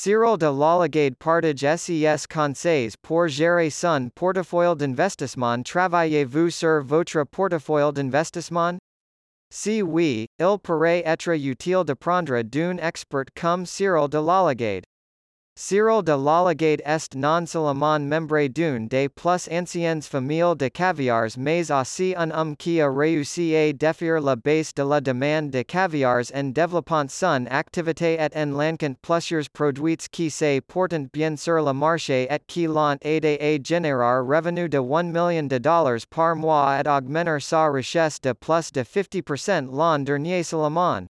Cyril de Lalagade partage ses conseils pour gérer son portefeuille d'investissement Travaillez-vous sur votre portefeuille d'investissement? Si oui, il pourrait être utile de prendre d'un expert comme Cyril de Lalagade. Cyril de Lalagade est non seulement membre d'une des plus anciennes familles de caviars mais aussi un homme qui a réussi à défier la base de la demande de caviars en développant son activité et en lançant plusieurs produits qui se portent bien sur le marché et qui l'ont aidé à générer revenu de 1 million de dollars par mois et augmenter sa richesse de plus de 50% l'an dernier seulement.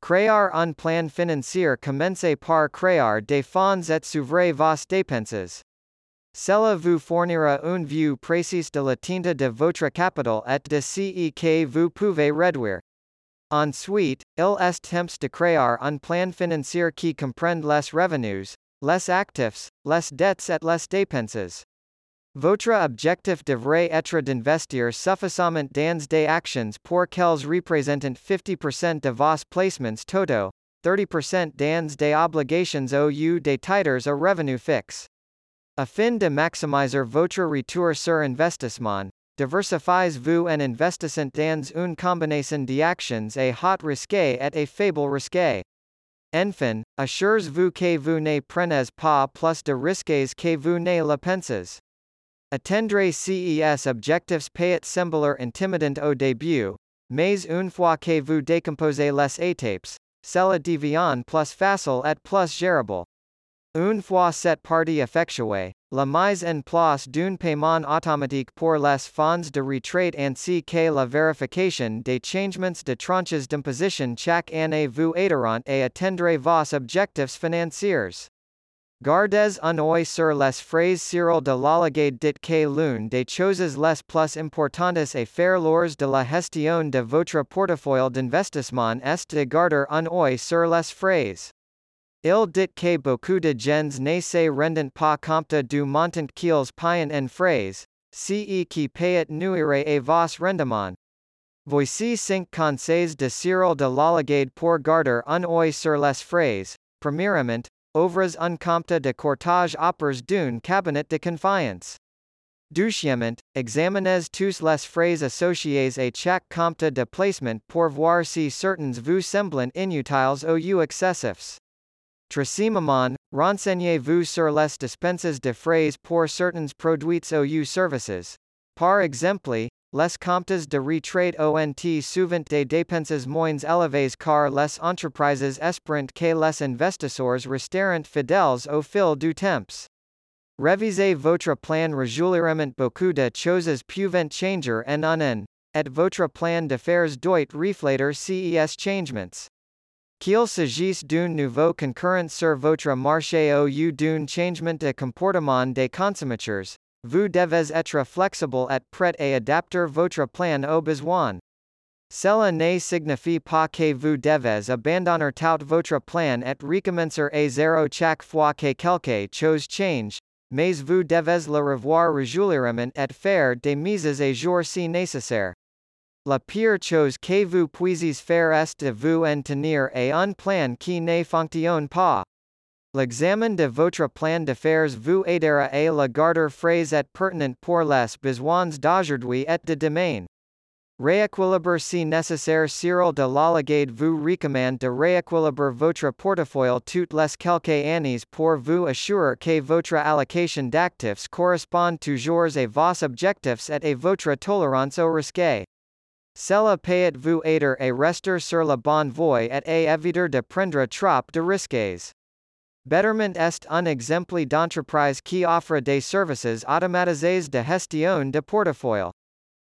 Créer un plan financier commencé par créer des fonds et suivre vos dépenses. Cela vous fournira une vue précise de la tinta de votre capital et de ce que vous pouvez réduire. Ensuite, il est temps de créer un plan financier qui comprend les revenus, les actifs, les dettes et les dépenses. Votre objectif devrait être d'investir suffisamment dans des actions pour qu'elles représentent 50% de vos placements totaux, 30% dans des obligations ou des titres à revenu fixe. Afin de maximiser votre retour sur investissement, diversifiez-vous en investissant dans une combinaison d'actions à haut risque et à faible risque. Enfin, assurez-vous que vous ne prenez pas plus de risques que vous ne le pensez. Attendre ces objectifs peut sembler intimidant au début, mais une fois que vous décomposez les étapes, cela devient plus facile et plus gérable. Une fois cette partie effectuée, la mise en place d'un paiement automatique pour les fonds de retraite ainsi que la vérification des changements de tranches d'imposition chaque année vous aideront à atteindre vos objectifs financiers. Gardez un œil sur les phrases Cyril de Lalagade dit que l'une des choses les plus importantes à faire lors de la gestion de votre portefeuille d'investissement est de garder un œil sur les phrases. Il dit que beaucoup de gens ne se rendent pas compte du montant qu'ils paient en phrase, ce qui peut nuire à vos rendements. Voici cinq conseils de Cyril de Lalagade pour garder un œil sur les phrases. Premièrement, Ouvres un compte de courtage auprès d'un cabinet de confiance. Deuxièmement, examinez tous les frais associées à chaque compte de placement pour voir si certains vous semblent inutiles ou excessifs. Troisièmement, renseignez-vous sur les dispenses de frais pour certains produits ou services. Par exemple, Les comptes de retraite ont souvent des dépenses moins élevées car les entreprises espèrent que les investisseurs resteront fidèles au fil du temps. Révisez votre plan régulièrement beaucoup de choses peuvent changer en un an, et votre plan d'affaires doit refléter ces changements. Qu'il s'agisse d'un nouveau concurrent sur votre marché ou d'un changement de comportement des consommateurs, Vous devez être flexible et prêt à adapter votre plan aux besoins. Cela ne signifie pas que vous devez abandonner tout votre plan et recommencer à zéro chaque fois que quelque chose change, mais vous devez le revoir régulièrement et faire des mises à jour si nécessaire. La pire chose que vous puissiez faire est de vous en tenir à un plan qui ne fonctionne pas. L'examen de votre plan d'affaires vous aidera à la garder phrase et pertinent pour les besoins d'aujourd'hui et de demain. Rééquilibre si nécessaire Cyril de Lalagade vous recommande de rééquilibrer votre portefeuille toutes les quelques années pour vous assurer que votre allocation d'actifs correspond toujours à vos objectifs et à votre tolérance au risque. Cela peut vous aider à rester sur la bonne voie et à éviter de prendre trop de risques. Betterment est un exemple d'entreprise qui offre des services automatisés de gestion de portefeuille.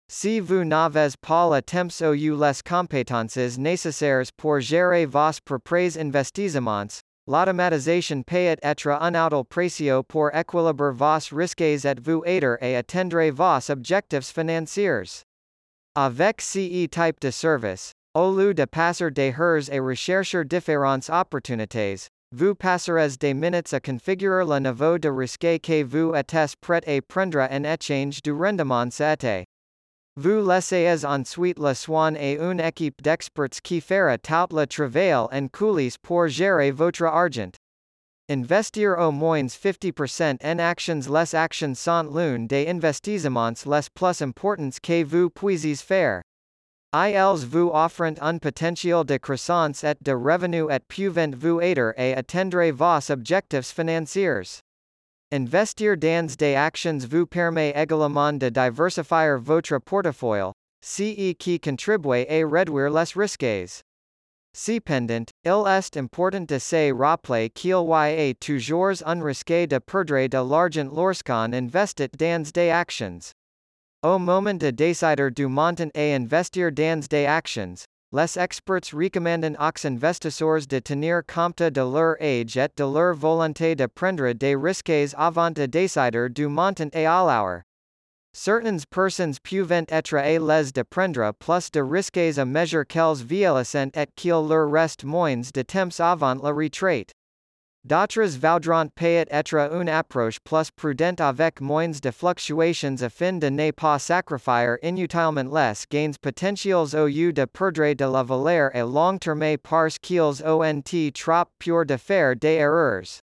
Si vous n'avez pas le temps ou les compétences nécessaires pour gérer vos propres investissements, l'automatisation peut être un outil précieux pour équilibrer vos risques et vous aider à atteindre vos objectifs financiers. Avec ce type de service, au lieu de passer des heures à rechercher différentes opportunités, Vous passerez des minutes à configurer le niveau de risque que vous êtes prêt à prendre en échange du rendement cet Vous laissez ensuite le soin à une équipe d'experts qui fera tout le travail en coulisses pour gérer votre argent. Investir au moins 50% en actions les actions sont l'une des investissements les plus importants que vous puissiez faire. Ils vous offrent un potentiel de croissance et de revenus et pouvant vous aider à atteindre vos objectifs financiers. Investir dans des actions vous permet également de diversifier votre portefeuille, ce qui contribue à réduire les risques. Cependant, il est important de se rappeler qu'il y a toujours un risque de perdre de l'argent lorsqu'on investit dans des actions. Moment de décider du montant à investir dans des actions, les experts recommandent aux investisseurs de tenir compte de leur âge et de leur volonté de prendre des risques avant de décider du montant à allouer. Certaines personnes peuvent être à l'aise de prendre plus de risques à mesure qu'elles vieillissent et qu'il leur reste moins de temps avant la retraite. D'autres voudront peut être une approche plus prudente avec moins de fluctuations afin de ne pas sacrifier inutilement les gains potentiels au de perdre de la valeur à long terme parce qu'ils ont trop peur de faire des erreurs.